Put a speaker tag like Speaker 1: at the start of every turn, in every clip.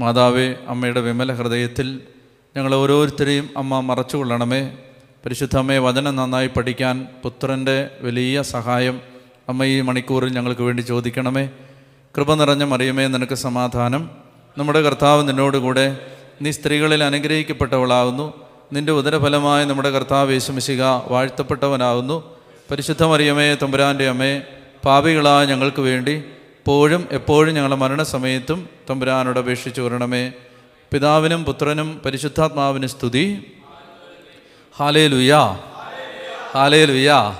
Speaker 1: മാതാവേ അമ്മയുടെ വിമല ഹൃദയത്തിൽ ഞങ്ങൾ ഓരോരുത്തരെയും അമ്മ മറച്ചുകൊള്ളണമേ. പരിശുദ്ധമ്മയെ വചനം നന്നായി പഠിക്കാൻ പുത്രന്റെ വലിയ സഹായം അമ്മ ഈ മണിക്കൂറിൽ ഞങ്ങൾക്ക് വേണ്ടി ചോദിക്കണമേ. കൃപ നിറഞ്ഞ മറിയമേ നിനക്ക് സമാധാനം. നമ്മുടെ കർത്താവ് നിന്നോടുകൂടെ നീ സ്ത്രീകളിൽ അനുഗ്രഹിക്കപ്പെട്ടവളാകുന്നു നിന്റെ ഉദരഫലമായ നമ്മുടെ കർത്താവ് യേശുമിശിക വാഴ്ത്തപ്പെട്ടവനാകുന്നു പരിശുദ്ധ മറിയമേ തമ്പുരാന്റെ അമ്മേ പാപികളായ ഞങ്ങൾക്ക് വേണ്ടി എപ്പോഴും എപ്പോഴും ഞങ്ങളുടെ മരണസമയത്തും തമ്പുരാനോട് അപേക്ഷിച്ചു വരണമേ. പിതാവിനും പുത്രനും പരിശുദ്ധാത്മാവിന് സ്തുതി. ഹാലേ ലുയാ ഹാലേ ലുയാ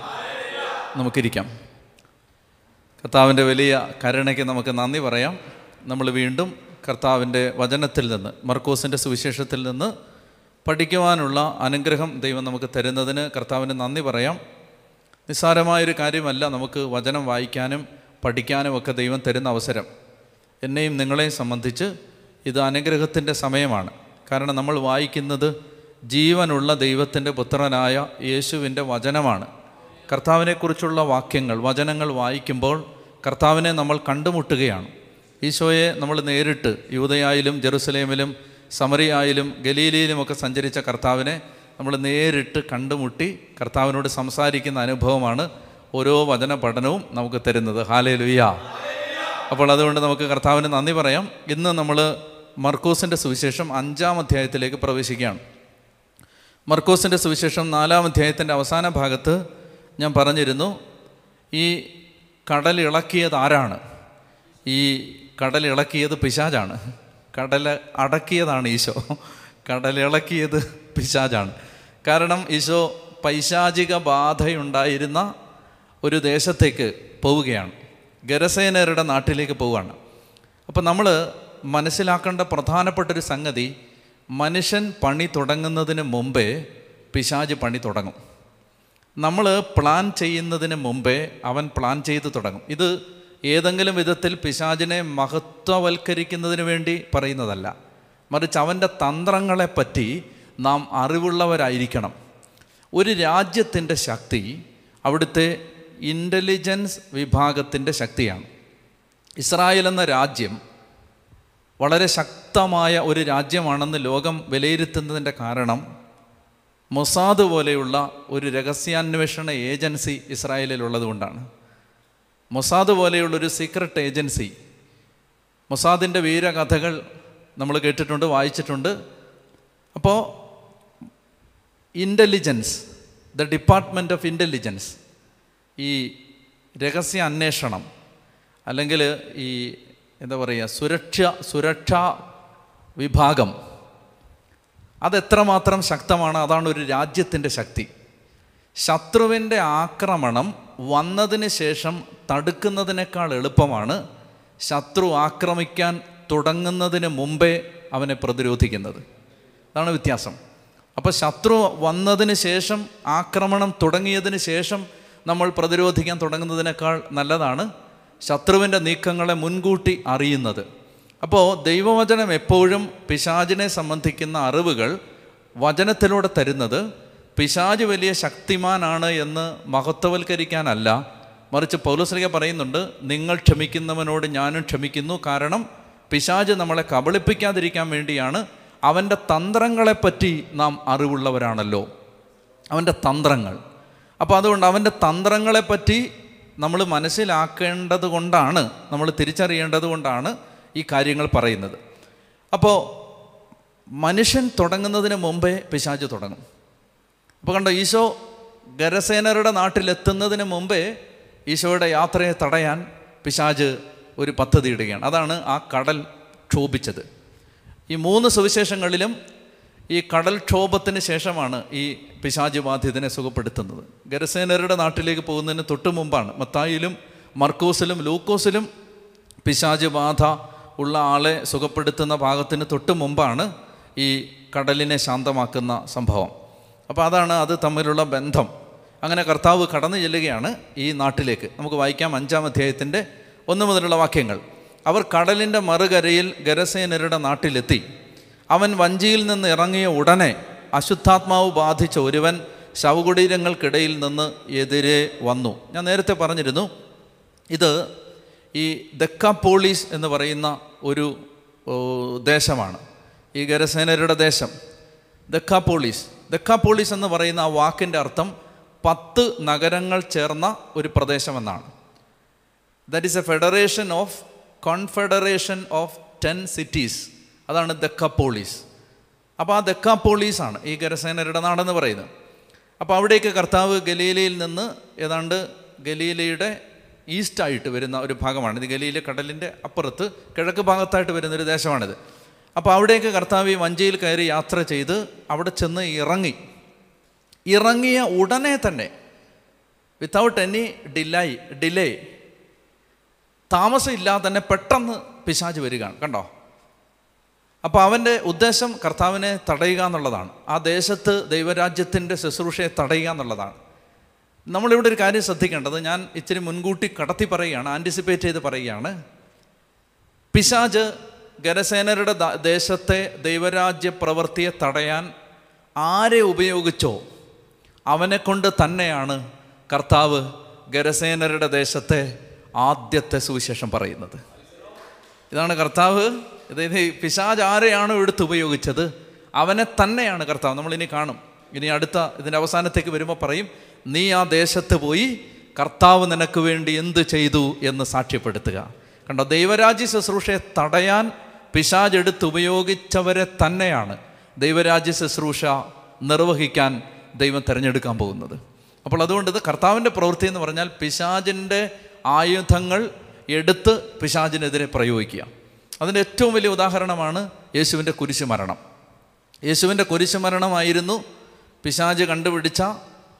Speaker 1: നമുക്കിരിക്കാം. കർത്താവിന്റെ വലിയ കരുണയ്ക്ക് നമുക്ക് നന്ദി പറയാം. നമ്മൾ വീണ്ടും കർത്താവിന്റെ വചനത്തിൽ നിന്ന് മർക്കോസിന്റെ സുവിശേഷത്തിൽ നിന്ന് പഠിക്കുവാനുള്ള അനുഗ്രഹം ദൈവം നമുക്ക് തരുന്നതിന് കർത്താവിന് നന്ദി പറയാം. നിസ്സാരമായൊരു കാര്യമല്ല നമുക്ക് വചനം വായിക്കാനും പഠിക്കാനും ഒക്കെ ദൈവം തരുന്ന അവസരം. എന്നെയും നിങ്ങളെയും സംബന്ധിച്ച് ഇത് അനുഗ്രഹത്തിന്റെ സമയമാണ്. കാരണം നമ്മൾ വായിക്കുന്നത് ജീവനുള്ള ദൈവത്തിന്റെ പുത്രനായ യേശുവിന്റെ വചനമാണ്. കർത്താവിനെക്കുറിച്ചുള്ള വാക്യങ്ങൾ വചനങ്ങൾ വായിക്കുമ്പോൾ കർത്താവിനെ നമ്മൾ കണ്ടുമുട്ടുകയാണ്. ഈശോയെ നമ്മൾ നേരിട്ട് യൂതയായാലും ജെറുസലേമിലും സമറിയായാലും ഗലീലയിലുമൊക്കെ സഞ്ചരിച്ച കർത്താവിനെ നമ്മൾ നേരിട്ട് കണ്ടുമുട്ടി കർത്താവിനോട് സംസാരിക്കുന്ന അനുഭവമാണ് ഓരോ വചന പഠനവും നമുക്ക് തരുന്നത്. ഹാലേ അപ്പോൾ അതുകൊണ്ട് നമുക്ക് കർത്താവിന് നന്ദി പറയാം. ഇന്ന് നമ്മൾ മർക്കോസിന്റെ സുവിശേഷം അഞ്ചാം അധ്യായത്തിലേക്ക് പ്രവേശിക്കുകയാണ്. മർക്കോസിന്റെ സുവിശേഷം നാലാം അധ്യായത്തിന്റെ അവസാന ഭാഗത്ത് ഞാൻ പറഞ്ഞിരുന്നു ഈ കടൽ ഇളക്കിയത് ആരാണ്? ഈ കടൽ ഇളക്കിയത് പിശാജാണ് കടൽ അടക്കിയതാണ് ഈശോ. കടൽ ഇളക്കിയത് പിശാജാണ് കാരണം ഈശോ പൈശാചിക ബാധയുണ്ടായിരുന്ന ഒരു ദേശത്തേക്ക് പോവുകയാണ്. ഗരസേനരുടെ നാട്ടിലേക്ക് പോവുകയാണ്. അപ്പോൾ നമ്മൾ മനസ്സിലാക്കേണ്ട പ്രധാനപ്പെട്ടൊരു സംഗതി മനുഷ്യൻ പണി തുടങ്ങുന്നതിന് മുമ്പേ പിശാജ് പണി തുടങ്ങും. നമ്മൾ പ്ലാൻ ചെയ്യുന്നതിന് മുമ്പേ അവൻ പ്ലാൻ ചെയ്ത് തുടങ്ങും. ഇത് ഏതെങ്കിലും വിധത്തിൽ പിശാജിനെ മഹത്വവൽക്കരിക്കുന്നതിന് വേണ്ടി പറയുന്നതല്ല. മറിച്ച് അവന്റെ തന്ത്രങ്ങളെപ്പറ്റി നാം അറിവുള്ളവരായിരിക്കണം. ഒരു രാജ്യത്തിന്റെ ശക്തി അവിടുത്തെ ഇന്റലിജൻസ് വിഭാഗത്തിന്റെ ശക്തിയാണ്. ഇസ്രായേൽ എന്ന രാജ്യം വളരെ ശക്തമായ ഒരു രാജ്യമാണെന്ന് ലോകം വിലയിരുത്തുന്നതിന്റെ കാരണം മൊസാദ് പോലെയുള്ള ഒരു രഹസ്യാന്വേഷണ ഏജൻസി ഇസ്രായേലിൽ കൊണ്ടാണ് മൊസാദ് പോലെയുള്ളൊരു സീക്രട്ട് ഏജൻസി മൊസാദിന്റെ വീരകഥകൾ നമ്മൾ കേട്ടിട്ടുണ്ട് വായിച്ചിട്ടുണ്ട്. അപ്പോൾ intelligence the department of intelligence ഈ രഹസ്യ അന്വേഷണം അല്ലെങ്കിൽ ഈ എന്താ പറയുക സുരക്ഷ സുരക്ഷാ വിഭാഗം അതെത്രമാത്രം ശക്തമാണ് അതാണ് ഒരു രാജ്യത്തിന്റെ ശക്തി. ശത്രുവിന്റെ ആക്രമണം വന്നതിന് ശേഷം തടുക്കുന്നതിനേക്കാൾ എളുപ്പമാണ് ശത്രു ആക്രമിക്കാൻ തുടങ്ങുന്നതിന് മുമ്പേ അവനെ പ്രതിരോധിക്കുന്നത്. അതാണ് വ്യത്യാസം. അപ്പോൾ ശത്രു വന്നതിന് ശേഷം ആക്രമണം തുടങ്ങിയതിന് ശേഷം നമ്മൾ പ്രതിരോധിക്കാൻ തുടങ്ങുന്നതിനേക്കാൾ നല്ലതാണ് ശത്രുവിന്റെ നീക്കങ്ങളെ മുൻകൂട്ടി അറിയുന്നത്. അപ്പോൾ ദൈവവചനം എപ്പോഴും പിശാചിനെ സംബന്ധിക്കുന്ന അറിവുകൾ വചനത്തിലൂടെ തരുന്നത് പിശാജ് വലിയ ശക്തിമാനാണ് എന്ന് മഹത്വവൽക്കരിക്കാനല്ല. മറിച്ച് പൗലശ്രീക പറയുന്നുണ്ട് നിങ്ങൾ ക്ഷമിക്കുന്നവനോട് ഞാനും ക്ഷമിക്കുന്നു. കാരണം പിശാജ് നമ്മളെ കബളിപ്പിക്കാതിരിക്കാൻ വേണ്ടിയാണ് അവന്റെ തന്ത്രങ്ങളെപ്പറ്റി നാം അറിവുള്ളവരാണല്ലോ. അവന്റെ തന്ത്രങ്ങൾ. അപ്പോൾ അതുകൊണ്ട് അവന്റെ തന്ത്രങ്ങളെപ്പറ്റി നമ്മൾ മനസ്സിലാക്കേണ്ടത് കൊണ്ടാണ് നമ്മൾ തിരിച്ചറിയേണ്ടത് കൊണ്ടാണ് ഈ കാര്യങ്ങൾ പറയുന്നത്. അപ്പോൾ മനുഷ്യൻ തുടങ്ങുന്നതിന് മുമ്പേ പിശാജ് തുടങ്ങും. അപ്പോൾ കണ്ടോ ഈശോ ഗരസേനരുടെ നാട്ടിലെത്തുന്നതിന് മുമ്പേ ഈശോയുടെ യാത്രയെ തടയാൻ പിശാജ് ഒരു പദ്ധതി ഇടുകയാണ്. അതാണ് ആ കടൽ ക്ഷോഭിച്ചത്. ഈ മൂന്ന് സുവിശേഷങ്ങളിലും ഈ കടൽക്ഷോഭത്തിന് ശേഷമാണ് ഈ പിശാജ് ബാധിതനെ സുഖപ്പെടുത്തുന്നത്. ഗരസേനരുടെ നാട്ടിലേക്ക് പോകുന്നതിന് തൊട്ട് മുമ്പാണ് മത്തായിലും മർക്കോസിലും ലൂക്കോസിലും പിശാജ് ബാധ ഉള്ള ആളെ സുഖപ്പെടുത്തുന്ന ഭാഗത്തിന് തൊട്ട് മുമ്പാണ് ഈ കടലിനെ ശാന്തമാക്കുന്ന സംഭവം. അപ്പോൾ അതാണ് അത് തമ്മിലുള്ള ബന്ധം. അങ്ങനെ കർത്താവ് കടന്നു ചെല്ലുകയാണ് ഈ നാട്ടിലേക്ക്. നമുക്ക് വായിക്കാം അഞ്ചാം അധ്യായത്തിന്റെ ഒന്ന് മുതലുള്ള വാക്യങ്ങൾ. അവർ കടലിന്റെ മറുകരയിൽ ഗരസേനരുടെ നാട്ടിലെത്തി. അവൻ വഞ്ചിയിൽ നിന്ന് ഇറങ്ങിയ ഉടനെ അശുദ്ധാത്മാവ് ബാധിച്ച ഒരുവൻ ശവകുടീരങ്ങൾക്കിടയിൽ നിന്ന് എതിരെ വന്നു. ഞാൻ നേരത്തെ പറഞ്ഞിരുന്നു ഇത് ഈ ദക്കാപോളീസ് എന്ന് പറയുന്ന ഒരു ദേശമാണ്. ഈ ഗരസേനരുടെ ദേശം. ദക്കാപോളീസ് ദക്കാപോളീസ് എന്ന് പറയുന്ന ആ വാക്കിന്റെ അർത്ഥം പത്ത് നഗരങ്ങൾ ചേർന്ന ഒരു പ്രദേശമെന്നാണ്. That is a federation of confederation of ten cities അതാണ് ദക്കാപോളീസ് അപ്പോൾ ആ ദക്കാപോളീസാണ് ഈ ഗരസേനരുടെ നാടെന്ന് പറയുന്നത്. അപ്പോൾ അവിടേക്ക് കർത്താവ് ഗലീലയിൽ നിന്ന് ഏതാണ്ട് ഗലീലയുടെ ഈസ്റ്റായിട്ട് വരുന്ന ഒരു ഭാഗമാണ്. ഇത് ഗലീല കടലിന്റെ അപ്പുറത്ത് കിഴക്ക് ഭാഗത്തായിട്ട് വരുന്ന ഒരു ദേശമാണിത്. അപ്പോൾ അവിടേക്ക് കർത്താവ് ഈ വഞ്ചിയിൽ കയറി യാത്ര ചെയ്ത് അവിടെ ചെന്ന് ഇറങ്ങി. ഇറങ്ങിയ ഉടനെ തന്നെ വിത്തൗട്ട് എനി ഡിലൈ ഡിലേ താമസമില്ലാതെ തന്നെ പെട്ടെന്ന് പിശാജ് വരികയാണ്. കണ്ടോ? അപ്പോൾ അവന്റെ ഉദ്ദേശം കർത്താവിനെ തടയുക എന്നുള്ളതാണ്. ആ ദേശത്ത് ദൈവരാജ്യത്തിന്റെ ശുശ്രൂഷയെ തടയുക എന്നുള്ളതാണ്. നമ്മളിവിടെ ഒരു കാര്യം ശ്രദ്ധിക്കേണ്ടത്. ഞാൻ ഇച്ചിരി മുൻകൂട്ടി കടത്തി പറയുകയാണ് ആന്റിസിപ്പേറ്റ് ചെയ്ത് പറയുകയാണ്. പിശാജ് ഗരസേനരുടെ ദേശത്തെ ദൈവരാജ്യ പ്രവൃത്തിയെ തടയാൻ ആരെ ഉപയോഗിച്ചോ? അവനെക്കൊണ്ട് തന്നെയാണ് കർത്താവ് ഗരസേനരുടെ ദേശത്തെ ആദ്യത്തെ സുവിശേഷം പറയുന്നത്. ഇതാണ് കർത്താവ് അതായത് പിശാജ് ആരെയാണോ എടുത്ത് ഉപയോഗിച്ചത് അവനെ തന്നെയാണ് കർത്താവ്. നമ്മളിനി കാണും. ഇനി അടുത്ത ഇതിന്റെ അവസാനത്തേക്ക് വരുമ്പോൾ പറയും നീ ആ ദേശത്ത് പോയി കർത്താവ് നിനക്ക് വേണ്ടി എന്ത് ചെയ്തു എന്ന് സാക്ഷ്യപ്പെടുത്തുക. കണ്ടോ ദൈവരാജ്യ ശുശ്രൂഷയെ തടയാൻ പിശാജ് എടുത്ത് ഉപയോഗിച്ചവരെ തന്നെയാണ് ദൈവരാജ്യ ശുശ്രൂഷ നിർവഹിക്കാൻ ദൈവം തിരഞ്ഞെടുക്കാൻ പോകുന്നത്. അപ്പോൾ അതുകൊണ്ട് ഇത് കർത്താവിന്റെ പ്രവൃത്തി എന്ന് പറഞ്ഞാൽ പിശാജിന്റെ ആയുധങ്ങൾ എടുത്ത് പിശാജിനെതിരെ പ്രയോഗിക്കുക. അതിന്റെ ഏറ്റവും വലിയ ഉദാഹരണമാണ് യേശുവിന്റെ കുരിശു മരണം. യേശുവിന്റെ കുരിശു മരണമായിരുന്നു പിശാജ് കണ്ടുപിടിച്ച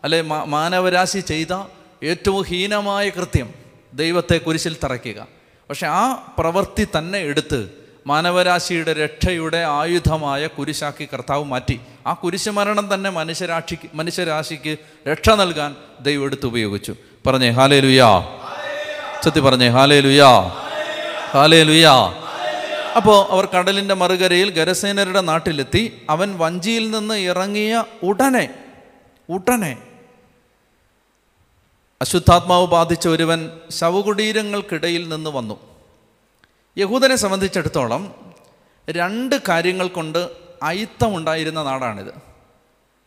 Speaker 1: അല്ലെ മാനവരാശി ചെയ്ത ഏറ്റവും ഹീനമായ കൃത്യം ദൈവത്തെ കുരിശിൽ തറയ്ക്കുക. പക്ഷെ ആ പ്രവൃത്തി തന്നെ എടുത്ത് മാനവരാശിയുടെ രക്ഷയുടെ ആയുധമായ കുരിശാക്കി കർത്താവ് മാറ്റി. ആ കുരിശ് മരണം തന്നെ മനുഷ്യരാശിക്ക് മനുഷ്യരാശിക്ക് രക്ഷ നൽകാൻ ദൈവം എടുത്ത് ഉപയോഗിച്ചു. പറഞ്ഞേ ഹാലേ ലുയാ സത്യം പറഞ്ഞേ ഹാലേ ലുയാ ഹാലേ ലുയാ അപ്പോൾ അവർ കടലിന്റെ മറുകരയിൽ ഗരസേനരുടെ നാട്ടിലെത്തി. അവൻ വഞ്ചിയിൽ നിന്ന് ഇറങ്ങിയ ഉടനെ ഉടനെ അശുദ്ധാത്മാവ് ബാധിച്ച ഒരുവൻ ശവകുടീരങ്ങൾക്കിടയിൽ നിന്ന് വന്നു. യഹൂദനെ സംബന്ധിച്ചിടത്തോളം രണ്ട് കാര്യങ്ങൾ കൊണ്ട് അയിത്തമുണ്ടായിരുന്ന നാടാണിത്.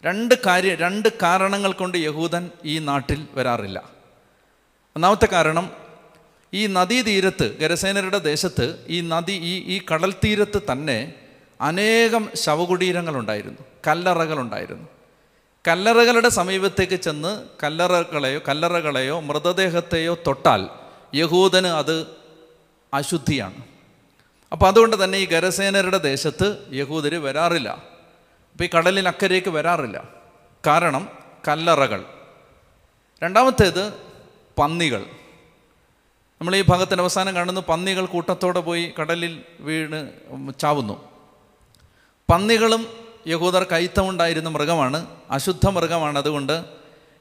Speaker 1: രണ്ട് കാര്യം രണ്ട് കാരണങ്ങൾ കൊണ്ട് യഹൂദൻ ഈ നാട്ടിൽ വരാറില്ല. ഒന്നാമത്തെ കാരണം ഈ നദീതീരത്ത് ഗരസേനരുടെ ദേശത്ത് ഈ നദി ഈ ഈ കടൽ തീരത്ത് തന്നെ അനേകം ശവകുടീരങ്ങളുണ്ടായിരുന്നു കല്ലറകളുണ്ടായിരുന്നു. കല്ലറകളുടെ സമീപത്തേക്ക് ചെന്ന് കല്ലറകളെയോ കല്ലറകളെയോ മൃതദേഹത്തെയോ തൊട്ടാൽ യഹൂദന് അത് അശുദ്ധിയാണ്. അപ്പോൾ അതുകൊണ്ട് തന്നെ ഈ ഗരസേനരുടെ ദേശത്ത് യഹൂദർ വരാറില്ല. അപ്പോൾ ഈ കടലിനക്കരയ്ക്ക് വരാറില്ല. കാരണം കല്ലറകൾ. രണ്ടാമത്തേത് പന്നികൾ. നമ്മൾ ഈ ഭാഗത്തിന്റെ അവസാനം കാണുന്നു പന്നികൾ കൂട്ടത്തോടെ പോയി കടലിൽ വീണ് ചാവുന്നു. പന്നികളും യഹൂദർ കൈത്തമുണ്ടായിരുന്ന മൃഗമാണ് അശുദ്ധ മൃഗമാണ്. അതുകൊണ്ട്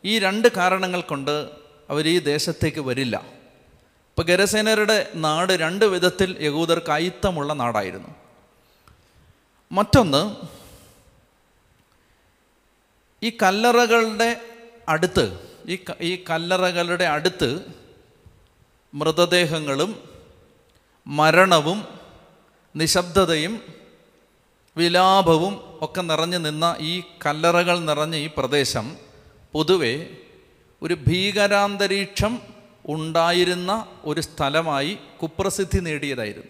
Speaker 1: ഈ രണ്ട് കാരണങ്ങൾ കൊണ്ട് അവർ ഈ ദേശത്തേക്ക് വരില്ല. ഇപ്പോൾ ഗരസേനരുടെ നാട് രണ്ട് വിധത്തിൽ യഹൂദർ അയിത്തമുള്ള നാടായിരുന്നു. മറ്റൊന്ന് ഈ കല്ലറകളുടെ അടുത്ത് ഈ ഈ കല്ലറകളുടെ അടുത്ത് മൃതദേഹങ്ങളും മരണവും നിശബ്ദതയും വിലാപവും ഒക്കെ നിറഞ്ഞു നിന്ന ഈ കല്ലറകൾ നിറഞ്ഞ ഈ പ്രദേശം പൊതുവെ ഒരു ഭീകരാന്തരീക്ഷം ഉണ്ടായിരുന്ന ഒരു സ്ഥലമായി കുപ്രസിദ്ധി നേടിയതായിരുന്നു.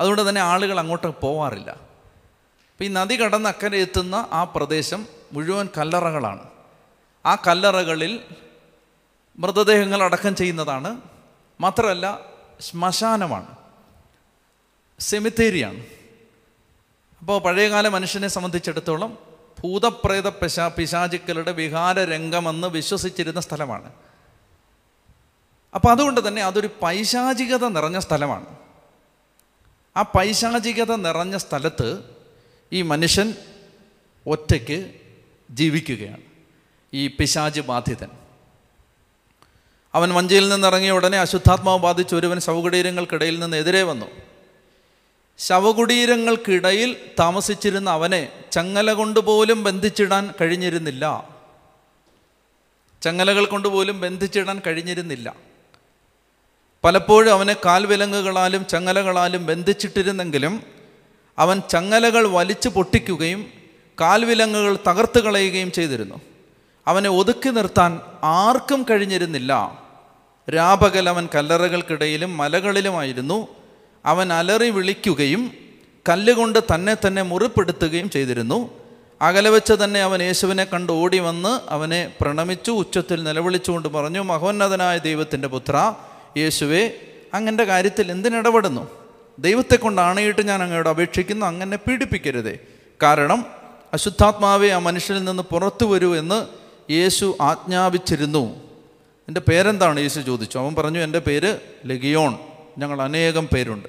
Speaker 1: അതുകൊണ്ട് തന്നെ ആളുകൾ അങ്ങോട്ട് പോവാറില്ല. അപ്പോൾ ഈ നദി കടന്ന് അക്കരെ എത്തുന്ന ആ പ്രദേശം മുഴുവൻ കല്ലറകളാണ്. ആ കല്ലറകളിൽ മൃതദേഹങ്ങൾ അടക്കം ചെയ്യുന്നതാണ് മാത്രമല്ല ശ്മശാനമാണ്. സെമിത്തേരിയാണ്. അപ്പോൾ പഴയകാല മനുഷ്യനെ സംബന്ധിച്ചിടത്തോളം ഭൂതപ്രേത പിശാ പിശാചുക്കളുടെ വിഹാര രംഗമെന്ന് വിശ്വസിച്ചിരുന്ന സ്ഥലമാണ്. അപ്പോൾ അതുകൊണ്ട് തന്നെ അതൊരു പൈശാചികത നിറഞ്ഞ സ്ഥലമാണ്. ആ പൈശാചികത നിറഞ്ഞ സ്ഥലത്ത് ഈ മനുഷ്യൻ ഒറ്റയ്ക്ക് ജീവിക്കുകയാണ്. ഈ പിശാചി ബാധിതൻ. അവൻ വഞ്ചിയിൽ നിന്നിറങ്ങിയ ഉടനെ അശുദ്ധാത്മാവ് ബാധിച്ച ഒരുവൻ ശവകുടീരങ്ങൾക്കിടയിൽ നിന്ന് എതിരെ വന്നു. ശവകുടീരങ്ങൾക്കിടയിൽ താമസിച്ചിരുന്ന അവനെ ചങ്ങല കൊണ്ടുപോലും ബന്ധിച്ചിടാൻ കഴിഞ്ഞിരുന്നില്ല. ചങ്ങലകൾ കൊണ്ടുപോലും ബന്ധിച്ചിടാൻ കഴിഞ്ഞിരുന്നില്ല. പലപ്പോഴും അവനെ കാൽവിലങ്ങുകളാലും ചങ്ങലകളാലും ബന്ധിച്ചിട്ടിരുന്നെങ്കിലും അവൻ ചങ്ങലകൾ വലിച്ചു പൊട്ടിക്കുകയും കാൽവിലങ്ങുകൾ തകർത്ത് കളയുകയും ചെയ്തിരുന്നു. അവനെ ഒതുക്കി നിർത്താൻ ആർക്കും കഴിഞ്ഞിരുന്നില്ല. രാപകൽ അവൻ കല്ലറകൾക്കിടയിലും മലകളിലുമായിരുന്നു. അവൻ അലറി വിളിക്കുകയും കല്ലുകൊണ്ട് തന്നെ തന്നെ മുറിപ്പെടുത്തുകയും ചെയ്തിരുന്നു. അകലെ വെച്ച് തന്നെ അവൻ യേശുവിനെ കണ്ട് ഓടി വന്ന് അവനെ പ്രണമിച്ചു ഉച്ചത്തിൽ നിലവിളിച്ചുകൊണ്ട് പറഞ്ഞു മഹോന്നതനായ ദൈവത്തിന്റെ പുത്ര യേശുവെ അങ്ങന്റെ കാര്യത്തിൽ എന്തിനിടപെടുന്നു? ദൈവത്തെ കൊണ്ട് ആണയിട്ട് ഞാൻ അങ്ങയോട് അപേക്ഷിക്കുന്നു അങ്ങനെ പീഡിപ്പിക്കരുതേ. കാരണം അശുദ്ധാത്മാവെ ആ മനുഷ്യനിൽ നിന്ന് പുറത്തു വരൂ എന്ന് യേശു ആജ്ഞാപിച്ചിരുന്നു. എന്റെ പേരെന്താണ്? യേശു ചോദിച്ചു. അവൻ പറഞ്ഞു എന്റെ പേര് ലഗിയോൺ. ഞങ്ങൾ അനേകം പേരുണ്ട്.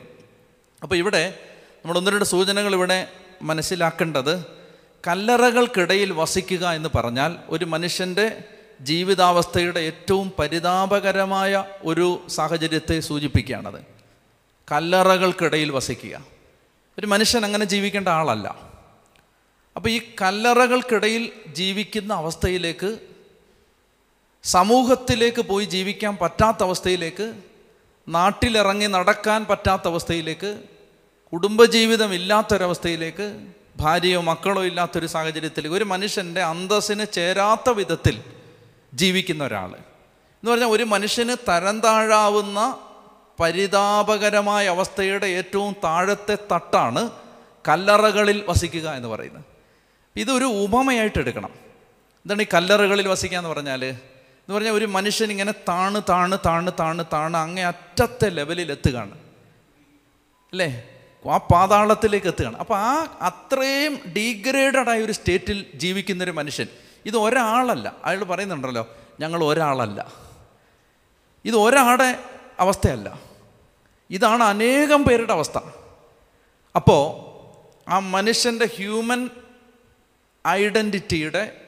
Speaker 1: അപ്പോൾ ഇവിടെ നമ്മൾ ഒന്ന് രണ്ട് സൂചനകൾ ഇവിടെ മനസ്സിലാക്കേണ്ടത് കല്ലറകൾക്കിടയിൽ വസിക്കുക എന്ന് പറഞ്ഞാൽ ഒരു മനുഷ്യന്റെ ജീവിതാവസ്ഥയുടെ ഏറ്റവും പരിതാപകരമായ ഒരു സാഹചര്യത്തെ സൂചിപ്പിക്കുകയാണത്. കല്ലറകൾക്കിടയിൽ വസിക്കുക. ഒരു മനുഷ്യൻ അങ്ങനെ ജീവിക്കേണ്ട ആളല്ല. അപ്പോൾ ഈ കല്ലറകൾക്കിടയിൽ ജീവിക്കുന്ന അവസ്ഥയിലേക്ക് സമൂഹത്തിലേക്ക് പോയി ജീവിക്കാൻ പറ്റാത്ത അവസ്ഥയിലേക്ക് നാട്ടിലിറങ്ങി നടക്കാൻ പറ്റാത്ത അവസ്ഥയിലേക്ക് കുടുംബജീവിതം ഇല്ലാത്തൊരവസ്ഥയിലേക്ക് ഭാര്യയോ മക്കളോ ഇല്ലാത്തൊരു സാഹചര്യത്തിലേക്ക് ഒരു മനുഷ്യന്റെ അന്തസ്സിന് ചേരാത്ത വിധത്തിൽ ജീവിക്കുന്ന ഒരാൾ എന്ന് പറഞ്ഞാൽ ഒരു മനുഷ്യന് തരം താഴാവുന്ന പരിതാപകരമായ അവസ്ഥയുടെ ഏറ്റവും താഴത്തെ തട്ടാണ് കല്ലറകളിൽ വസിക്കുക എന്ന് പറയുന്നത്. ഇതൊരു ഉപമയായിട്ട് എടുക്കണം. എന്താണ് ഈ കല്ലറകളിൽ വസിക്കുക എന്ന് പറഞ്ഞാൽ എന്ന് പറഞ്ഞാൽ ഒരു മനുഷ്യൻ ഇങ്ങനെ താണ് താണ് താണ് താണ് താണ് അങ്ങേ അറ്റത്തെ ലെവലിൽ എത്തുകയാണ് അല്ലേ? ആ പാതാളത്തിലേക്ക് എത്തുകയാണ്. അപ്പോൾ ആ അത്രയും ആയ ഒരു സ്റ്റേറ്റിൽ ജീവിക്കുന്നൊരു മനുഷ്യൻ ഇത് ഒരാളല്ല. അയാൾ പറയുന്നുണ്ടല്ലോ ഞങ്ങൾ ഒരാളല്ല. ഇത് ഒരാളുടെ അവസ്ഥയല്ല. ഇതാണ് അനേകം പേരുടെ അവസ്ഥ. അപ്പോൾ ആ മനുഷ്യന്റെ ഹ്യൂമൻ ഐഡന്റിറ്റിയുടെ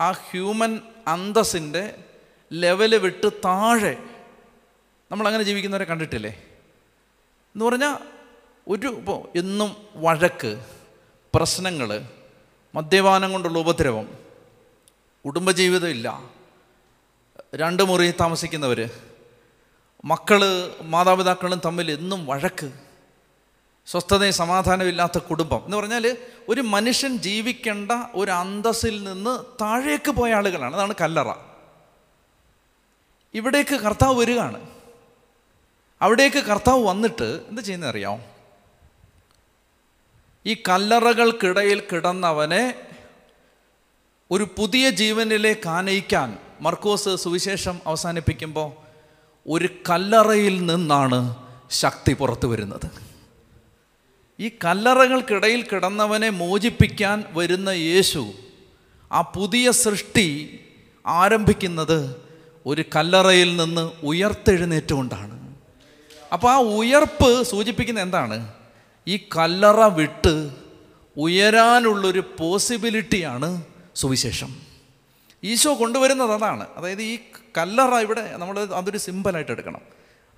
Speaker 1: ആ ഹ്യൂമൻ അന്തസ്സിന്റെ ലെവൽ വിട്ട് താഴെ നമ്മളങ്ങനെ ജീവിക്കുന്നവരെ കണ്ടിട്ടില്ലേ? എന്ന് പറഞ്ഞാൽ ഒരു ഇപ്പോൾ എന്നും വഴക്ക് പ്രശ്നങ്ങൾ മദ്യപാനം കൊണ്ടുള്ള ഉപദ്രവം കുടുംബജീവിതം ഇല്ല. രണ്ട് മുറി താമസിക്കുന്നവർ മക്കൾ മാതാപിതാക്കളും തമ്മിൽ എന്നും വഴക്ക് സ്വസ്ഥതയും സമാധാനമില്ലാത്ത കുടുംബം. എന്ന് പറഞ്ഞാൽ ഒരു മനുഷ്യൻ ജീവിക്കേണ്ട ഒരു അന്തസ്സിൽ നിന്ന് താഴേക്ക് പോയ ആളുകളാണ്. അതാണ് കല്ലറ. ഇവിടേക്ക് കർത്താവ് വരികയാണ്. അവിടേക്ക് കർത്താവ് വന്നിട്ട് എന്ത് ചെയ്യുന്ന അറിയാം ഈ കല്ലറകൾക്കിടയിൽ കിടന്നവനെ ഒരു പുതിയ ജീവനിലേക്ക് ആനയിക്കാൻ മർക്കോസ് സുവിശേഷം അവസാനിപ്പിക്കുമ്പോൾ ഒരു കല്ലറയിൽ നിന്നാണ് ശക്തി പുറത്തു വരുന്നത്. ഈ കല്ലറകൾക്കിടയിൽ കിടന്നവനെ മോചിപ്പിക്കാൻ വരുന്ന യേശു ആ പുതിയ സൃഷ്ടി ആരംഭിക്കുന്നത് ഒരു കല്ലറയിൽ നിന്ന് ഉയർത്തെഴുന്നേറ്റുകൊണ്ടാണ്. അപ്പോൾ ആ ഉയർപ്പ് സൂചിപ്പിക്കുന്ന എന്താണ്? ഈ കല്ലറ വിട്ട് ഉയരാനുള്ളൊരു പോസിബിലിറ്റിയാണ് സുവിശേഷം. ഈശോ കൊണ്ടുവരുന്നത് അതാണ്. അതായത് ഈ കല്ലറ ഇവിടെ നമ്മൾ അതൊരു സിമ്പിളായിട്ട് എടുക്കണം.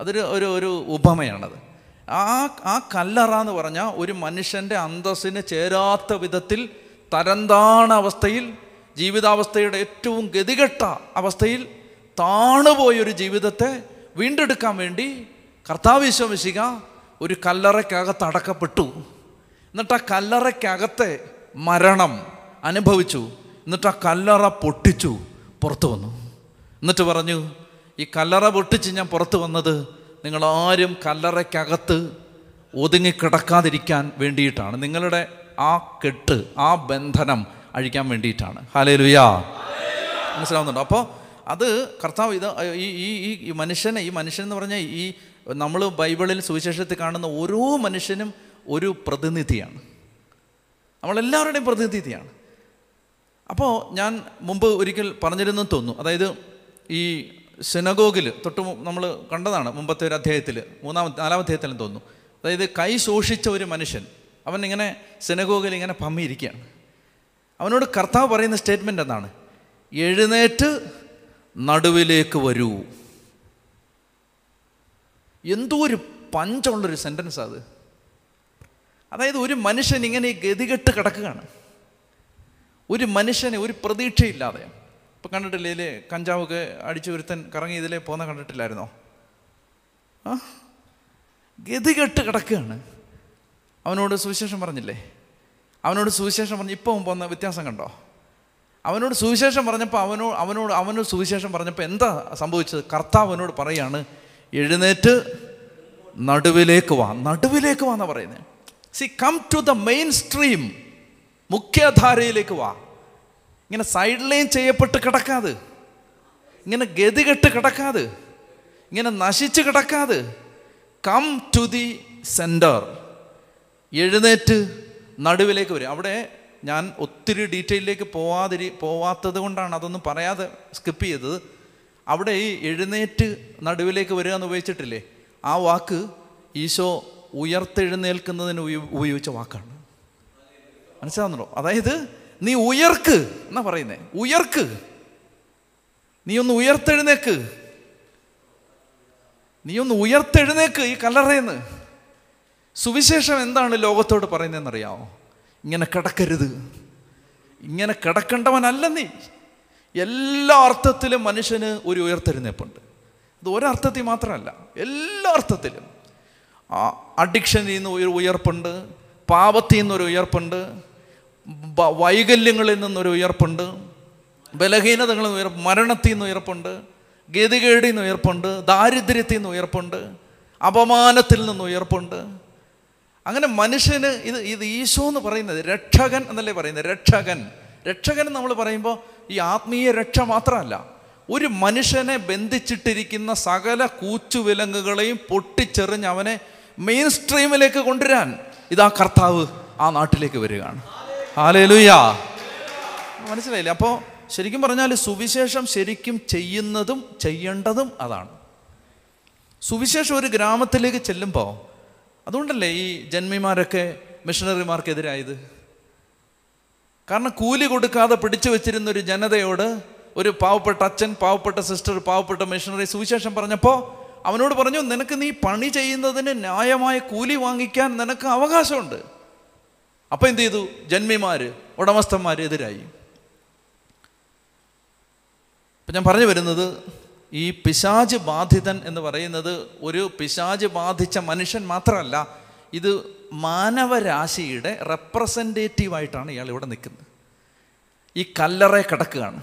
Speaker 1: അതൊരു ഒരു ഒരു ഉപമയാണത്. ആ ആ കല്ലറ എന്ന് പറഞ്ഞാൽ ഒരു മനുഷ്യന്റെ അന്തസ്സിന് ചേരാത്ത വിധത്തിൽ തരംതാണ അവസ്ഥയിൽ ജീവിതാവസ്ഥയുടെ ഏറ്റവും ഗതികെട്ട അവസ്ഥയിൽ താണുപോയൊരു ജീവിതത്തെ വീണ്ടെടുക്കാൻ വേണ്ടി കർത്താവിശ്വമിശിക ഒരു കല്ലറയ്ക്കകത്ത് അടക്കപ്പെട്ടു. എന്നിട്ട് ആ കല്ലറയ്ക്കകത്തെ മരണം അനുഭവിച്ചു. എന്നിട്ട് ആ കല്ലറ പൊട്ടിച്ചു പുറത്തു വന്നു. എന്നിട്ട് പറഞ്ഞു ഈ കല്ലറ പൊട്ടിച്ച് ഞാൻ പുറത്തു വന്നത് നിങ്ങളാരും കല്ലറയ്ക്കകത്ത് ഒതുങ്ങിക്കിടക്കാതിരിക്കാൻ വേണ്ടിയിട്ടാണ്. നിങ്ങളുടെ ആ കെട്ട് ആ ബന്ധനം അഴിക്കാൻ വേണ്ടിയിട്ടാണ്. ഹാലേ ലുയാ മനസ്സിലാവുന്നുണ്ടോ? അപ്പോൾ അത് കർത്താവ് ഇത് ഈ ഈ ഈ മനുഷ്യനെ ഈ മനുഷ്യൻ എന്ന് പറഞ്ഞാൽ ഈ നമ്മൾ ബൈബിളിൽ സുവിശേഷത്തിൽ കാണുന്ന ഓരോ മനുഷ്യനും ഒരു പ്രതിനിധിയാണ്. നമ്മളെല്ലാവരുടെയും പ്രതിനിധിയാണ്. അപ്പോൾ ഞാൻ മുമ്പ് ഒരിക്കൽ പറഞ്ഞിരുന്നു തോന്നുന്നു. അതായത് ഈ സിനഗോഗിൽ തൊട്ട് നമ്മൾ കണ്ടതാണ് മുമ്പത്തെ ഒരു അധ്യായത്തിൽ മൂന്നാം നാലാം അധ്യായത്തിലും തോന്നുന്നു. അതായത് കൈ ശോഷിച്ച ഒരു മനുഷ്യൻ അവൻ ഇങ്ങനെ സിനഗോഗിൽ ഇങ്ങനെ പമ്മിയിരിക്കുകയാണ്. അവനോട് കർത്താവ് പറയുന്ന സ്റ്റേറ്റ്മെന്റ് എന്താണ്? എഴുന്നേറ്റ് നടുവിലേക്ക് വരൂ. എന്തോ ഒരു പഞ്ചുള്ളൊരു സെന്റൻസ് അത്. അതായത് ഒരു മനുഷ്യൻ ഇങ്ങനെ ഗതികെട്ട് കിടക്കുകയാണ്. ഒരു മനുഷ്യനെ ഒരു പ്രതീക്ഷയില്ലാതെ. ഇപ്പം കണ്ടിട്ടില്ലേ ഇതിലെ കഞ്ചാവൊക്കെ അടിച്ചു ഒരുത്തൻ കറങ്ങി ഇതിലെ പോകുന്ന കണ്ടിട്ടില്ലായിരുന്നോ? ആ? ഗതികെട്ട് കിടക്കുകയാണ്. അവനോട് സുവിശേഷം പറഞ്ഞില്ലേ? അവനോട് സുവിശേഷം പറഞ്ഞ് ഇപ്പം പോകുന്ന വ്യത്യാസം കണ്ടോ? അവനോട് സുവിശേഷം പറഞ്ഞപ്പോൾ അവനോ അവനോട് അവനോട് സുവിശേഷം പറഞ്ഞപ്പോൾ എന്താ സംഭവിച്ചത്? കർത്താവ് അവനോട് പറയാണ് എഴുന്നേറ്റ് നടുവിലേക്ക് വാ. നടുവിലേക്ക് വാ എന്നാ പറയുന്നത് see come to the mainstream മുഖ്യധാരയിലേക്ക് വാ. ഇങ്ങനെ സൈഡ് ലൈൻ ചെയ്യപ്പെട്ട് കിടക്കാതെ. ഇങ്ങനെ ഗതികെട്ട് കിടക്കാതെ. ഇങ്ങനെ നശിച്ച് കിടക്കാതെ. കം ടു ദി സെന്റർ എഴുന്നേറ്റ് നടുവിലേക്ക് വരും അവിടെ ഞാൻ ഒത്തിരി ഡീറ്റെയിലേക്ക് പോവാതിരി പോവാത്തത് കൊണ്ടാണ് അതൊന്നും പറയാതെ സ്കിപ്പ് ചെയ്തത്. അവിടെ ഈ എഴുന്നേറ്റ് നടുവിലേക്ക് വരിക എന്ന് ഉപയോഗിച്ചിട്ടില്ലേ? ആ വാക്ക് ഈശോ ഉയർത്തെഴുന്നേൽക്കുന്നതിന് ഉപയോ- ഉപയോഗിച്ച വാക്കാണ്. മനസ്സിലാവുന്നുണ്ടോ? അതായത് നീ ഉയർക്ക് എന്നാ പറയുന്നേ? ഉയർക്ക്. നീ ഒന്ന് ഉയർത്തെഴുന്നേക്ക്. നീ ഒന്ന് ഉയർത്തെഴുന്നേക്ക് ഈ കല്ലറയെന്ന് സുവിശേഷം എന്താണ് ലോകത്തോട് പറയുന്നതെന്നറിയാമോ ഇങ്ങനെ കിടക്കരുത്. ഇങ്ങനെ കിടക്കേണ്ടവനല്ല നീ. എല്ലാ അർത്ഥത്തിലും മനുഷ്യന് ഒരു ഉയർത്തെഴുന്നേപ്പുണ്ട്. അത് ഒരർത്ഥത്തിൽ മാത്രമല്ല എല്ലാ അർത്ഥത്തിലും. അഡിക്ഷനിൽ നിന്ന് ഒരു ഉയർപ്പുണ്ട് പാപത്തിൽ നിന്നൊരു ഉയർപ്പുണ്ട് വൈകല്യങ്ങളിൽ നിന്നൊരു ഉയർപ്പുണ്ട് ബലഹീനതകളിൽ നിന്ന് ഉയർപ്പ് മരണത്തിൽ നിന്ന് ഉയർപ്പുണ്ട് ഗതികേടിൽ നിന്ന് ഉയർപ്പുണ്ട് ദാരിദ്ര്യത്തിൽ നിന്ന് ഉയർപ്പുണ്ട് അപമാനത്തിൽ നിന്ന് ഉയർപ്പുണ്ട് അങ്ങനെ മനുഷ്യന് ഇത് ഇത് ഈശോ എന്ന് പറയുന്നത് രക്ഷകൻ എന്നല്ലേ പറയുന്നത്? രക്ഷകൻ. രക്ഷകൻ നമ്മൾ പറയുമ്പോൾ ഈ ആത്മീയ രക്ഷ മാത്രമല്ല. ഒരു മനുഷ്യനെ ബന്ധിച്ചിട്ടിരിക്കുന്ന സകല കൂച്ചുവിലങ്ങുകളെയും പൊട്ടിച്ചെറിഞ്ഞ് അവനെ മെയിൻ സ്ട്രീമിലേക്ക് കൊണ്ടുവരാൻ ഇതാ കർത്താവ് ആ നാട്ടിലേക്ക് വരികയാണ്. ഹാലേലുയാ മനസ്സിലായില്ലേ? അപ്പോൾ ശരിക്കും പറഞ്ഞാൽ സുവിശേഷം ശരിക്കും ചെയ്യുന്നതും ചെയ്യേണ്ടതും അതാണ്. സുവിശേഷം ഒരു ഗ്രാമത്തിലേക്ക് ചെല്ലുമ്പോൾ അതുകൊണ്ടല്ലേ ഈ ജന്മിമാരൊക്കെ മിഷണറിമാർക്കെതിരായത്? കാരണം കൂലി കൊടുക്കാതെ പിടിച്ചു വെച്ചിരുന്ന ഒരു ജനതയോട് ഒരു പാവപ്പെട്ട അച്ഛൻ പാവപ്പെട്ട സിസ്റ്റർ പാവപ്പെട്ട മിഷണറി സുവിശേഷം പറഞ്ഞപ്പോൾ അവനോട് പറഞ്ഞു നിനക്ക് നീ പണി ചെയ്യുന്നതിന് ന്യായമായ കൂലി വാങ്ങിക്കാൻ നിനക്ക് അവകാശമുണ്ട്. അപ്പം എന്ത് ചെയ്തു? ജന്മിമാര് ഉടമസ്ഥന്മാർ എതിരായി. ഇപ്പം ഞാൻ പറഞ്ഞു വരുന്നത് ഈ പിശാജ് ബാധിതൻ എന്ന് പറയുന്നത് ഒരു പിശാജ് ബാധിച്ച മനുഷ്യൻ മാത്രമല്ല ഇത് മാനവരാശിയുടെ റെപ്രസെന്റേറ്റീവായിട്ടാണ് ഇയാൾ ഇവിടെ നിൽക്കുന്നത്. ഈ കല്ലറ കിടക്കുകയാണ്.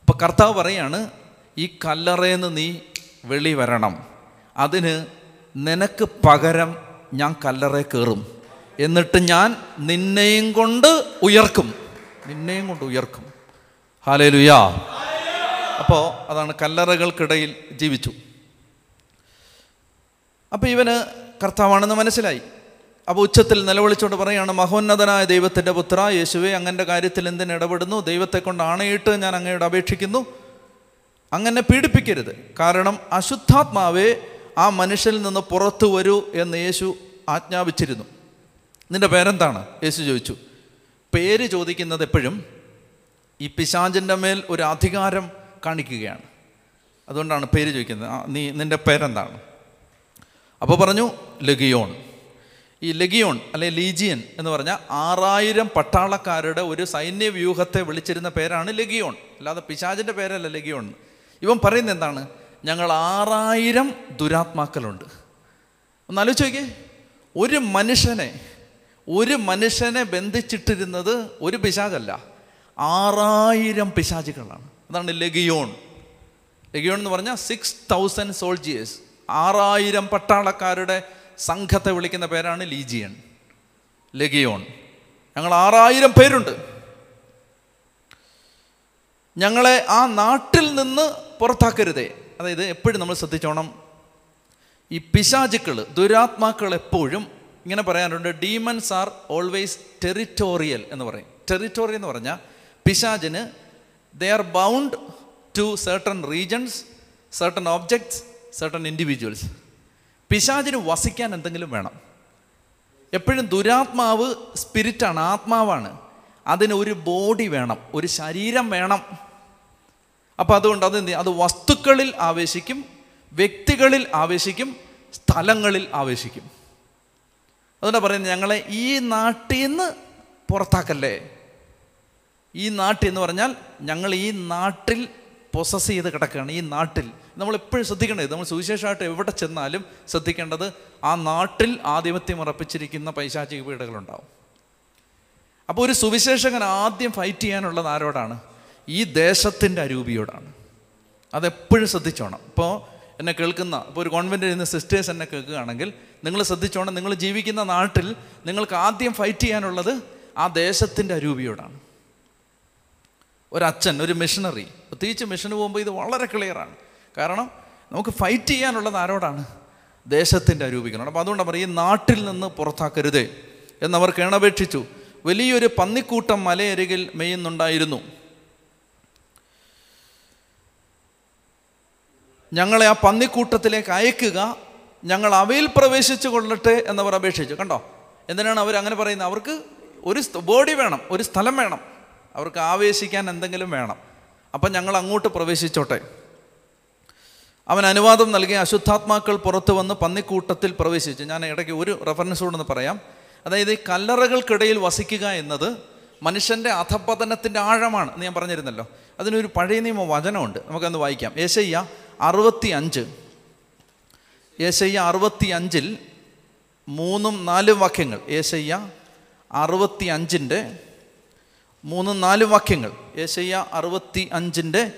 Speaker 1: അപ്പോൾ കർത്താവ് പറയാണ് ഈ കല്ലറയിൽ നീ വെളി വരണം. അതിന് നിനക്ക് പകരം ഞാൻ കല്ലറ കയറും. എന്നിട്ട് ഞാൻ നിന്നെയും കൊണ്ട് ഉയർക്കും. നിന്നെയും കൊണ്ട് ഉയർക്കും. ഹാലേ ലുയാ അപ്പോൾ അതാണ് കല്ലറകൾക്കിടയിൽ ജീവിച്ചു. അപ്പോൾ ഇവന് കർത്താവാണെന്ന് മനസ്സിലായി. അപ്പോൾ ഉച്ചത്തിൽ നിലവിളിച്ചുകൊണ്ട് പറയുകയാണ് മഹോന്നതനായ ദൈവത്തിന്റെ പുത്ര യേശുവെ അങ്ങന്റെ കാര്യത്തിൽ എന്തിന് ഇടപെടുന്നു? ദൈവത്തെ കൊണ്ട് ആണയിട്ട് ഞാൻ അങ്ങയോട് അപേക്ഷിക്കുന്നു. അങ്ങനെ പീഡിപ്പിക്കരുത്. കാരണം അശുദ്ധാത്മാവേ ആ മനുഷ്യനിൽ നിന്ന് പുറത്തു വരൂ എന്ന് യേശു ആജ്ഞാപിച്ചിരുന്നു. നിന്റെ പേരെന്താണ്? യേശു ചോദിച്ചു. പേര് ചോദിക്കുന്നത് എപ്പോഴും ഈ പിശാചിന്റെ മേൽ ഒരു അധികാരം കാണിക്കുകയാണ്. അതുകൊണ്ടാണ് പേര് ചോദിക്കുന്നത്. നീ നിന്റെ പേരെന്താണ്? അപ്പോൾ പറഞ്ഞു ലഗിയോൺ. ഈ ലഗിയോൺ അല്ലെ ലീജിയൻ എന്ന് പറഞ്ഞാൽ ആറായിരം പട്ടാളക്കാരുടെ ഒരു സൈന്യ വ്യൂഹത്തെ വിളിച്ചിരുന്ന പേരാണ് ലഗിയോൺ. അല്ലാതെ പിശാചിന്റെ പേരല്ല ലഗിയോൺ. ഇവൻ പറയുന്നത് എന്താണ്? ഞങ്ങൾ ആറായിരം ദുരാത്മാക്കളുണ്ട്. ഒന്ന് ആലോചിച്ച് നോക്കിയേ. ഒരു മനുഷ്യനെ ഒരു മനുഷ്യനെ ബന്ധിച്ചിട്ടിരുന്നത് ഒരു പിശാചല്ല. ആറായിരം പിശാചുകളാണ്. അതാണ് ലഗിയോൺ. ലഗിയോൺ എന്ന് പറഞ്ഞാൽ സിക്സ് തൗസൻഡ് സോൾജിയേഴ്സ് ആറായിരം പട്ടാളക്കാരുടെ സംഘത്തെ വിളിക്കുന്ന പേരാണ് ലീജിയൻ. ലഗിയോൺ. ഞങ്ങൾ ആറായിരം പേരുണ്ട്. ഞങ്ങളെ ആ നാട്ടിൽ നിന്ന് പുറത്താക്കരുതേ. അതായത് എപ്പോഴും നമ്മൾ ശ്രദ്ധിച്ചോണം. ഈ പിശാചുക്കൾ ദുരാത്മാക്കൾ എപ്പോഴും ഇങ്ങനെ പറയാറുണ്ട് ഡീമൻസ് ആർ ഓൾവേസ് ടെറിറ്റോറിയൽ എന്ന് പറയും. ടെറിറ്റോറിയൽ എന്ന് പറഞ്ഞാൽ പിശാചിന് they are bound to certain regions certain objects certain individuals പിശാചിന് വസിക്കാൻ എന്തെങ്കിലും വേണം. എപ്പോഴും ദുരാത്മാവ് സ്പിരിറ്റാണ് ആത്മാവാണ്. അതിന് ഒരു ബോഡി വേണം ഒരു ശരീരം വേണം. അപ്പോൾ അതുകൊണ്ട് അത് അത് വസ്തുക്കളിൽ ആവേശിക്കും വ്യക്തികളിൽ ആവേശിക്കും സ്ഥലങ്ങളിൽ ആവേശിക്കും. അതുകൊണ്ടാണ് പറയുന്നത് ഞങ്ങളെ ഈ നാട്ടിൽ നിന്ന് പുറത്താക്കല്ലേ? ഈ നാട്ടിൽ എന്ന് പറഞ്ഞാൽ ഞങ്ങൾ ഈ നാട്ടിൽ പ്രൊസസ് ചെയ്ത് കിടക്കുകയാണ് ഈ നാട്ടിൽ. നമ്മൾ എപ്പോഴും ശ്രദ്ധിക്കേണ്ടത് നമ്മൾ സുവിശേഷമായിട്ട് എവിടെ ചെന്നാലും ശ്രദ്ധിക്കേണ്ടത് ആ നാട്ടിൽ ആധിപത്യം ഉറപ്പിച്ചിരിക്കുന്ന പൈശാചിക പീഡകളുണ്ടാവും അപ്പോൾ ഒരു സുവിശേഷകൻ ആദ്യം ഫൈറ്റ് ചെയ്യാനുള്ളത് ആരോടാണ്? ഈ ദേശത്തിന്റെ അരൂപിയോടാണ്. അതെപ്പോഴും ശ്രദ്ധിച്ചോണം. ഇപ്പോൾ എന്നെ കേൾക്കുന്ന ഇപ്പോൾ ഒരു കോൺവെന്റിൽ നിന്ന് സിസ്റ്റേഴ്സ് എന്നെ കേൾക്കുകയാണെങ്കിൽ നിങ്ങൾ ശ്രദ്ധിച്ചോണം നിങ്ങൾ ജീവിക്കുന്ന നാട്ടിൽ നിങ്ങൾക്ക് ആദ്യം ഫൈറ്റ് ചെയ്യാനുള്ളത് ആ ദേശത്തിന്റെ അരൂപിയോടാണ്. ഒരച്ഛൻ ഒരു മിഷണറി പ്രത്യേകിച്ച് മിഷന് പോകുമ്പോൾ ഇത് വളരെ ക്ലിയറാണ് കാരണം നമുക്ക് ഫൈറ്റ് ചെയ്യാനുള്ളത് ആരോടാണ്? ദേശത്തിന്റെ അരൂപിക്കണം അപ്പോൾ അതുകൊണ്ടാണ് പറയും ഈ നാട്ടിൽ നിന്ന് പുറത്താക്കരുതേ എന്നവർ കേണപേക്ഷിച്ചു. വലിയൊരു പന്നിക്കൂട്ടം മലയരികിൽ മെയ്യുന്നുണ്ടായിരുന്നു ഞങ്ങളെ ആ പന്നിക്കൂട്ടത്തിലേക്ക് അയക്കുക ഞങ്ങൾ അവയിൽ പ്രവേശിച്ചു കൊള്ളട്ടെ എന്നവർ അപേക്ഷിച്ചു. കണ്ടോ? എന്തിനാണ് അവർ അങ്ങനെ പറയുന്നത്? അവർക്ക് ഒരു ബോഡി വേണം ഒരു സ്ഥലം വേണം. അവർക്ക് ആവേശിക്കാൻ എന്തെങ്കിലും വേണം. അപ്പം ഞങ്ങൾ അങ്ങോട്ട് പ്രവേശിച്ചോട്ടെ. അവൻ അനുവാദം നൽകി അശുദ്ധാത്മാക്കൾ പുറത്തു വന്ന് പന്നിക്കൂട്ടത്തിൽ പ്രവേശിച്ചു. ഞാൻ ഇടയ്ക്ക് ഒരു റെഫറൻസ് കൊണ്ടെന്ന് പറയാം. അതായത് ഈ കല്ലറകൾക്കിടയിൽ വസിക്കുക എന്നത് മനുഷ്യന്റെ അധപതനത്തിന്റെ ആഴമാണ് എന്ന് ഞാൻ പറഞ്ഞിരുന്നല്ലോ. അതിനൊരു പഴയ നിയമ വചനമുണ്ട്. നമുക്കൊന്ന് വായിക്കാം. ഏശയ്യ അറുപത്തി അഞ്ച് ഏശയ്യ അറുപത്തി അഞ്ചിൽ മൂന്നും നാലും വാക്യങ്ങൾ. ഏശയ്യ അറുപത്തി അഞ്ചിന്റെ മൂന്നും നാല് വാക്യങ്ങൾ. ഏശയ്യ അറുപത്തി അഞ്ചിന്റെ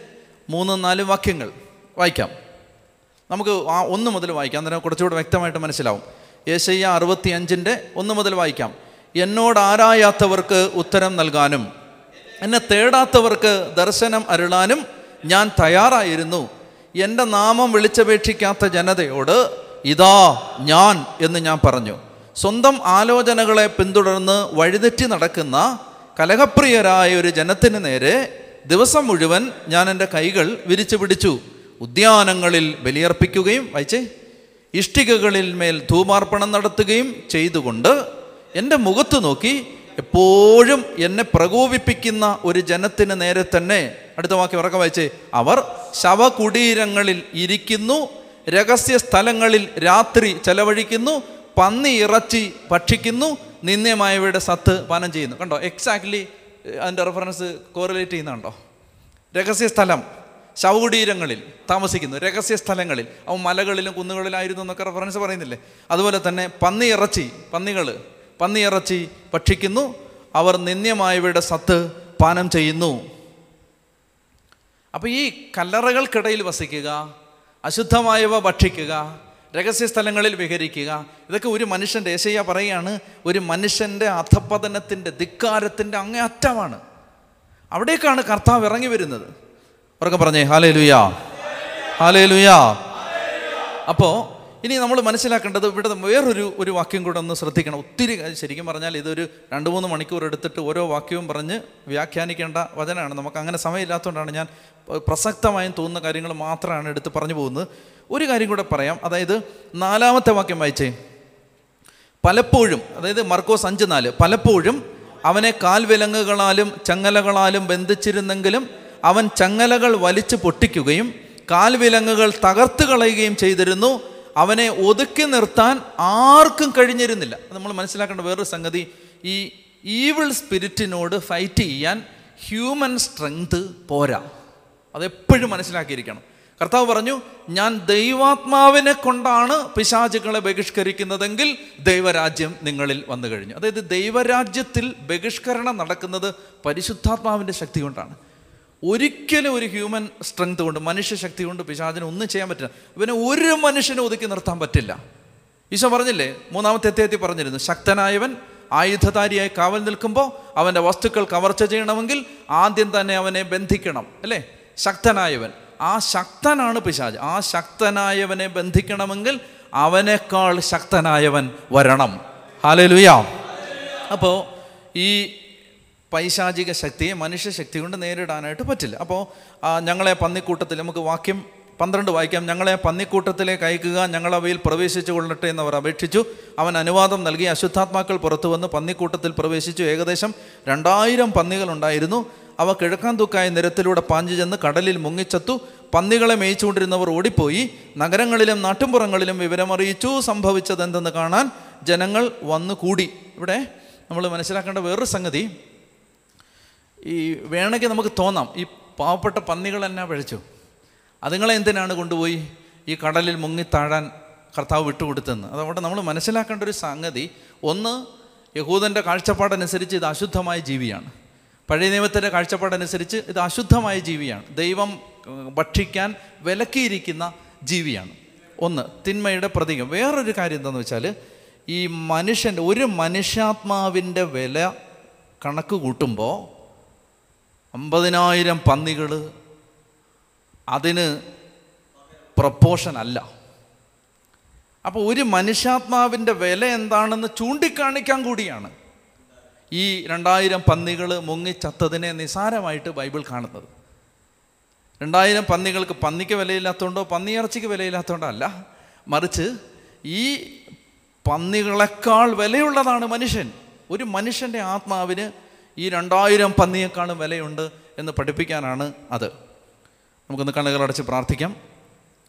Speaker 1: മൂന്ന് നാല് വാക്യങ്ങൾ വായിക്കാം. നമുക്ക് ആ ഒന്ന് മുതൽ വായിക്കാം. അന്നേരം കുറച്ചുകൂടെ വ്യക്തമായിട്ട് മനസ്സിലാവും. ഏശയ്യ അറുപത്തി അഞ്ചിന്റെ ഒന്ന് മുതൽ വായിക്കാം. എന്നോട് ആരായാത്തവർക്ക് ഉത്തരം നൽകാനും എന്നെ തേടാത്തവർക്ക് ദർശനം അരുളാനും ഞാൻ തയ്യാറായിരുന്നു. എന്റെ നാമം വിളിച്ചപേക്ഷിക്കാത്ത ജനതയോട് ഇതാ ഞാൻ എന്ന് ഞാൻ പറഞ്ഞു. സ്വന്തം ആലോചനകളെ പിന്തുടർന്ന് വഴിതെറ്റി നടക്കുന്ന കലഹപ്രിയരായ ഒരു ജനത്തിന് നേരെ ദിവസം മുഴുവൻ ഞാൻ എന്റെ കൈകൾ വിരിച്ചു പിടിച്ചു. ഉദ്യാനങ്ങളിൽ ബലിയർപ്പിക്കുകയും വായിച്ചേ ഇഷ്ടികകളിൽ മേൽ ധൂമാർപ്പണം നടത്തുകയും ചെയ്തുകൊണ്ട് എന്റെ മുഖത്ത് നോക്കി എപ്പോഴും എന്നെ പ്രകോപിപ്പിക്കുന്ന ഒരു ജനത്തിന് നേരെ തന്നെ അടുത്ത വാക്യം ഉറക്കം വായിച്ചേ അവർ ശവകുടീരങ്ങളിൽ ഇരിക്കുന്നു രഹസ്യ സ്ഥലങ്ങളിൽ രാത്രി ചെലവഴിക്കുന്നു പന്നി ഇറച്ചി ഭക്ഷിക്കുന്നു നിന്ദ്യമായവയുടെ സത്ത് പാനം ചെയ്യുന്നു. കണ്ടോ? എക്സാക്ട്ലി അതിന്റെ റെഫറൻസ് കോറിലേറ്റ് ചെയ്യുന്നുണ്ടോ രഹസ്യ സ്ഥലം ശവകുടീരങ്ങളിൽ താമസിക്കുന്നു. രഹസ്യ സ്ഥലങ്ങളിൽ അവൻ മലകളിലും കുന്നുകളിലായിരുന്നു എന്നൊക്കെ റെഫറൻസ് പറയുന്നില്ലേ? അതുപോലെ തന്നെ പന്നി ഇറച്ചി പന്നികൾ പന്നി ഇറച്ചി ഭക്ഷിക്കുന്നു. അവർ നിന്ദ്യമായവയുടെ സത്ത് പാനം ചെയ്യുന്നു. അപ്പോൾ ഈ കല്ലറകൾക്കിടയിൽ വസിക്കുക അശുദ്ധമായവ ഭക്ഷിക്കുക രഹസ്യ സ്ഥലങ്ങളിൽ വിഹരിക്കുക. ഇതൊക്കെ ഒരു മനുഷ്യന്റെ ഏശയ്യ പറയുകയാണ് ഒരു മനുഷ്യന്റെ അധപതനത്തിന്റെ ധിക്കാരത്തിന്റെ അങ്ങേ അറ്റമാണ്. അവിടേക്കാണ് കർത്താവ് ഇറങ്ങി വരുന്നത്. ഉറക്കെ പറഞ്ഞേ ഹാലേ ലുയാ ഹാലേ ലുയാ അപ്പോൾ ഇനി നമ്മൾ മനസ്സിലാക്കേണ്ടത് ഇവിടെ വേറൊരു ഒരു വാക്യം കൂടെ ഒന്ന് ശ്രദ്ധിക്കണം. ഒത്തിരി ശരിക്കും പറഞ്ഞാൽ ഇതൊരു രണ്ട് മൂന്ന് മണിക്കൂർ എടുത്തിട്ട് ഓരോ വാക്യവും പറഞ്ഞ് വ്യാഖ്യാനിക്കേണ്ട വചനമാണ്. നമുക്ക് അങ്ങനെ സമയമില്ലാത്തതുകൊണ്ടാണ് ഞാൻ പ്രസക്തമായും തോന്നുന്ന കാര്യങ്ങൾ മാത്രമാണ് എടുത്ത് പറഞ്ഞു പോകുന്നത്. ഒരു കാര്യം കൂടെ പറയാം. അതായത് നാലാമത്തെ വാക്യം വായിച്ചേ. പലപ്പോഴും അതായത് മർക്കോസ് അഞ്ച് നാല് പലപ്പോഴും അവനെ കാൽവിലങ്ങുകളാലും ചങ്ങലകളാലും ബന്ധിച്ചിരുന്നെങ്കിലും അവൻ ചങ്ങലകൾ വലിച്ചു പൊട്ടിക്കുകയും കാൽവിലങ്ങുകൾ തകർത്ത് കളയുകയും ചെയ്തിരുന്നു. അവനെ ഒതുക്കി നിർത്താൻ ആർക്കും കഴിഞ്ഞിരുന്നില്ല. നമ്മൾ മനസ്സിലാക്കേണ്ട വേറൊരു സംഗതി ഈ ഈവിൾ സ്പിരിറ്റിനോട് ഫൈറ്റ് ചെയ്യാൻ ഹ്യൂമൻ സ്ട്രെങ്ത് പോരാ. അതെപ്പോഴും മനസ്സിലാക്കിയിരിക്കണം. കർത്താവ് പറഞ്ഞു ഞാൻ ദൈവാത്മാവിനെ കൊണ്ടാണ് പിശാചുകളെ ബഹിഷ്കരിക്കുന്നതെങ്കിൽ ദൈവരാജ്യം നിങ്ങളിൽ വന്നു കഴിഞ്ഞു. അതായത് ദൈവരാജ്യത്തിൽ ബഹിഷ്കരണം നടക്കുന്നത് പരിശുദ്ധാത്മാവിന്റെ ശക്തി കൊണ്ടാണ്. ഒരിക്കലും ഒരു ഹ്യൂമൻ സ്ട്രെങ്ത് കൊണ്ട് മനുഷ്യ ശക്തി കൊണ്ട് പിശാചിനെ ഒന്നും ചെയ്യാൻ പറ്റില്ല. ഇവനെ ഒരു മനുഷ്യനെ ഒതുക്കി നിർത്താൻ പറ്റില്ല. ഈശോ പറഞ്ഞില്ലേ മൂന്നാമത്തെ എത്തി പറഞ്ഞിരുന്നു ശക്തനായവൻ ആയുധധാരിയായി കാവൽ നിൽക്കുമ്പോൾ അവന്റെ വസ്തുക്കൾ കവർച്ച ചെയ്യണമെങ്കിൽ ആദ്യം തന്നെ അവനെ ബന്ധിക്കണം. അല്ലേ? ശക്തനായവൻ. ആ ശക്തനാണ് പിശാജ്. ആ ശക്തനായവനെ ബന്ധിക്കണമെങ്കിൽ അവനേക്കാൾ ശക്തനായവൻ വരണം. ഹാലലുയാ അപ്പോൾ ഈ പൈശാചിക ശക്തിയെ മനുഷ്യശക്തി കൊണ്ട് നേരിടാനായിട്ട് പറ്റില്ല. അപ്പോൾ ഞങ്ങളെ പന്നിക്കൂട്ടത്തിൽ നമുക്ക് വാക്യം പന്ത്രണ്ട് വായിക്കാം. ഞങ്ങളെ പന്നിക്കൂട്ടത്തിലേക്ക് അയക്കുക ഞങ്ങൾ അവയിൽ പ്രവേശിച്ചു കൊള്ളട്ടെ എന്ന് അവർ അപേക്ഷിച്ചു. അവൻ അനുവാദം നൽകി. അശുദ്ധാത്മാക്കൾ പുറത്തു വന്ന്. പന്നിക്കൂട്ടത്തിൽ പ്രവേശിച്ചു. ഏകദേശം രണ്ടായിരം പന്നികളുണ്ടായിരുന്നു അവ കിഴക്കാൻ തൂക്കായ നിരത്തിലൂടെ പാഞ്ഞു ചെന്ന് കടലിൽ മുങ്ങിച്ചത്തു. പന്നികളെ മേയിച്ചുകൊണ്ടിരുന്നവർ ഓടിപ്പോയി. നഗരങ്ങളിലും നാട്ടുംപുറങ്ങളിലും വിവരമറിയിച്ചു സംഭവിച്ചത് എന്തെന്ന് കാണാൻ ജനങ്ങൾ വന്നു കൂടി ഇവിടെ നമ്മൾ മനസ്സിലാക്കേണ്ട വേറൊരു സംഗതി. ഈ വേണമെങ്കിൽ നമുക്ക് തോന്നാം. ഈ പാവപ്പെട്ട പന്നികൾ എന്നാ പഴിച്ചു അതുങ്ങളെ എന്തിനാണ് കൊണ്ടുപോയി ഈ കടലിൽ മുങ്ങിത്താഴാൻ കർത്താവ് വിട്ടുകൊടുത്തെന്ന് അതവിടെ നമ്മൾ മനസ്സിലാക്കേണ്ട ഒരു സംഗതി ഒന്ന് യഹൂദന്റെ കാഴ്ചപ്പാടനുസരിച്ച് ഇത് അശുദ്ധമായ ജീവിയാണ്. പഴയ നിയമത്തിന്റെ കാഴ്ചപ്പാടനുസരിച്ച് ഇത് അശുദ്ധമായ ജീവിയാണ്. ദൈവം ഭക്ഷിക്കാൻ വിലക്കിയിരിക്കുന്ന ജീവിയാണ്. ഒന്ന് തിന്മയുടെ പ്രതീകം. വേറൊരു കാര്യം എന്താണെന്ന് വെച്ചാൽ ഈ മനുഷ്യന്റെ ഒരു മനുഷ്യാത്മാവിന്റെ വില കണക്ക് കൂട്ടുമ്പോൾ അമ്പതിനായിരം പന്നികൾ അതിന് പ്രപ്പോഷൻ അല്ല. അപ്പോൾ ഒരു മനുഷ്യാത്മാവിന്റെ വില എന്താണെന്ന് ചൂണ്ടിക്കാണിക്കാൻ കൂടിയാണ് ഈ രണ്ടായിരം പന്നികൾ മുങ്ങിച്ചത്തതിനെ നിസാരമായിട്ട് ബൈബിൾ കാണുന്നത്. രണ്ടായിരം പന്നികൾക്ക് പന്നിക്ക് വിലയില്ലാത്തതുകൊണ്ടോ പന്നിയിറച്ചിക്ക് വിലയില്ലാത്തതുകൊണ്ടോ അല്ല. മറിച്ച് ഈ പന്നികളെക്കാൾ വിലയുള്ളതാണ് മനുഷ്യൻ. ഒരു മനുഷ്യന്റെ ആത്മാവിന് ഈ രണ്ടായിരം പന്നിയേക്കാളും വിലയുണ്ട് എന്ന് പഠിപ്പിക്കാനാണ് അത്. നമുക്കൊന്ന് കണ്ണുകളടച്ച് പ്രാർത്ഥിക്കാം.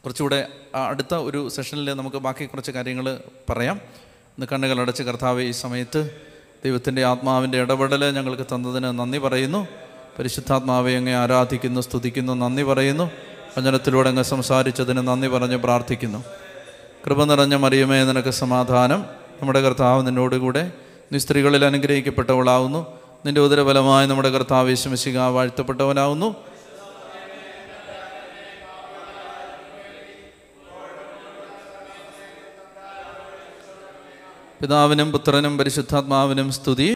Speaker 1: കുറച്ചുകൂടെ അടുത്ത ഒരു സെഷനിൽ നമുക്ക് ബാക്കി കുറച്ച് കാര്യങ്ങൾ പറയാം. ഇന്ന് കണ്ണുകളടച്ച് കർത്താവ് ഈ സമയത്ത് ദൈവത്തിന്റെ ആത്മാവിന്റെ ഇടപെടൽ ഞങ്ങൾക്ക് തന്നതിന് നന്ദി പറയുന്നു. പരിശുദ്ധാത്മാവെ അങ്ങ് ആരാധിക്കുന്നു സ്തുതിക്കുന്നു നന്ദി പറയുന്നു. വചനത്തിലൂടെ അങ്ങ് സംസാരിച്ചതിന് നന്ദി പറഞ്ഞ് പ്രാർത്ഥിക്കുന്നു. കൃപ നിറഞ്ഞ മറിയമേ നിനക്ക് സമാധാനം. നമ്മുടെ കർത്താവ് നിന്നോടുകൂടെ നീ സ്ത്രീകളിൽ അനുഗ്രഹിക്കപ്പെട്ടവളാവുന്നു. നിന്റെ ഉദരഫലമായി നമ്മുടെ കർത്താവ് യേശുമിശിക വാഴ്ത്തപ്പെട്ടവനാവുന്നു. പിതാവിനും പുത്രനും പരിശുദ്ധാത്മാവിനും സ്തുതി.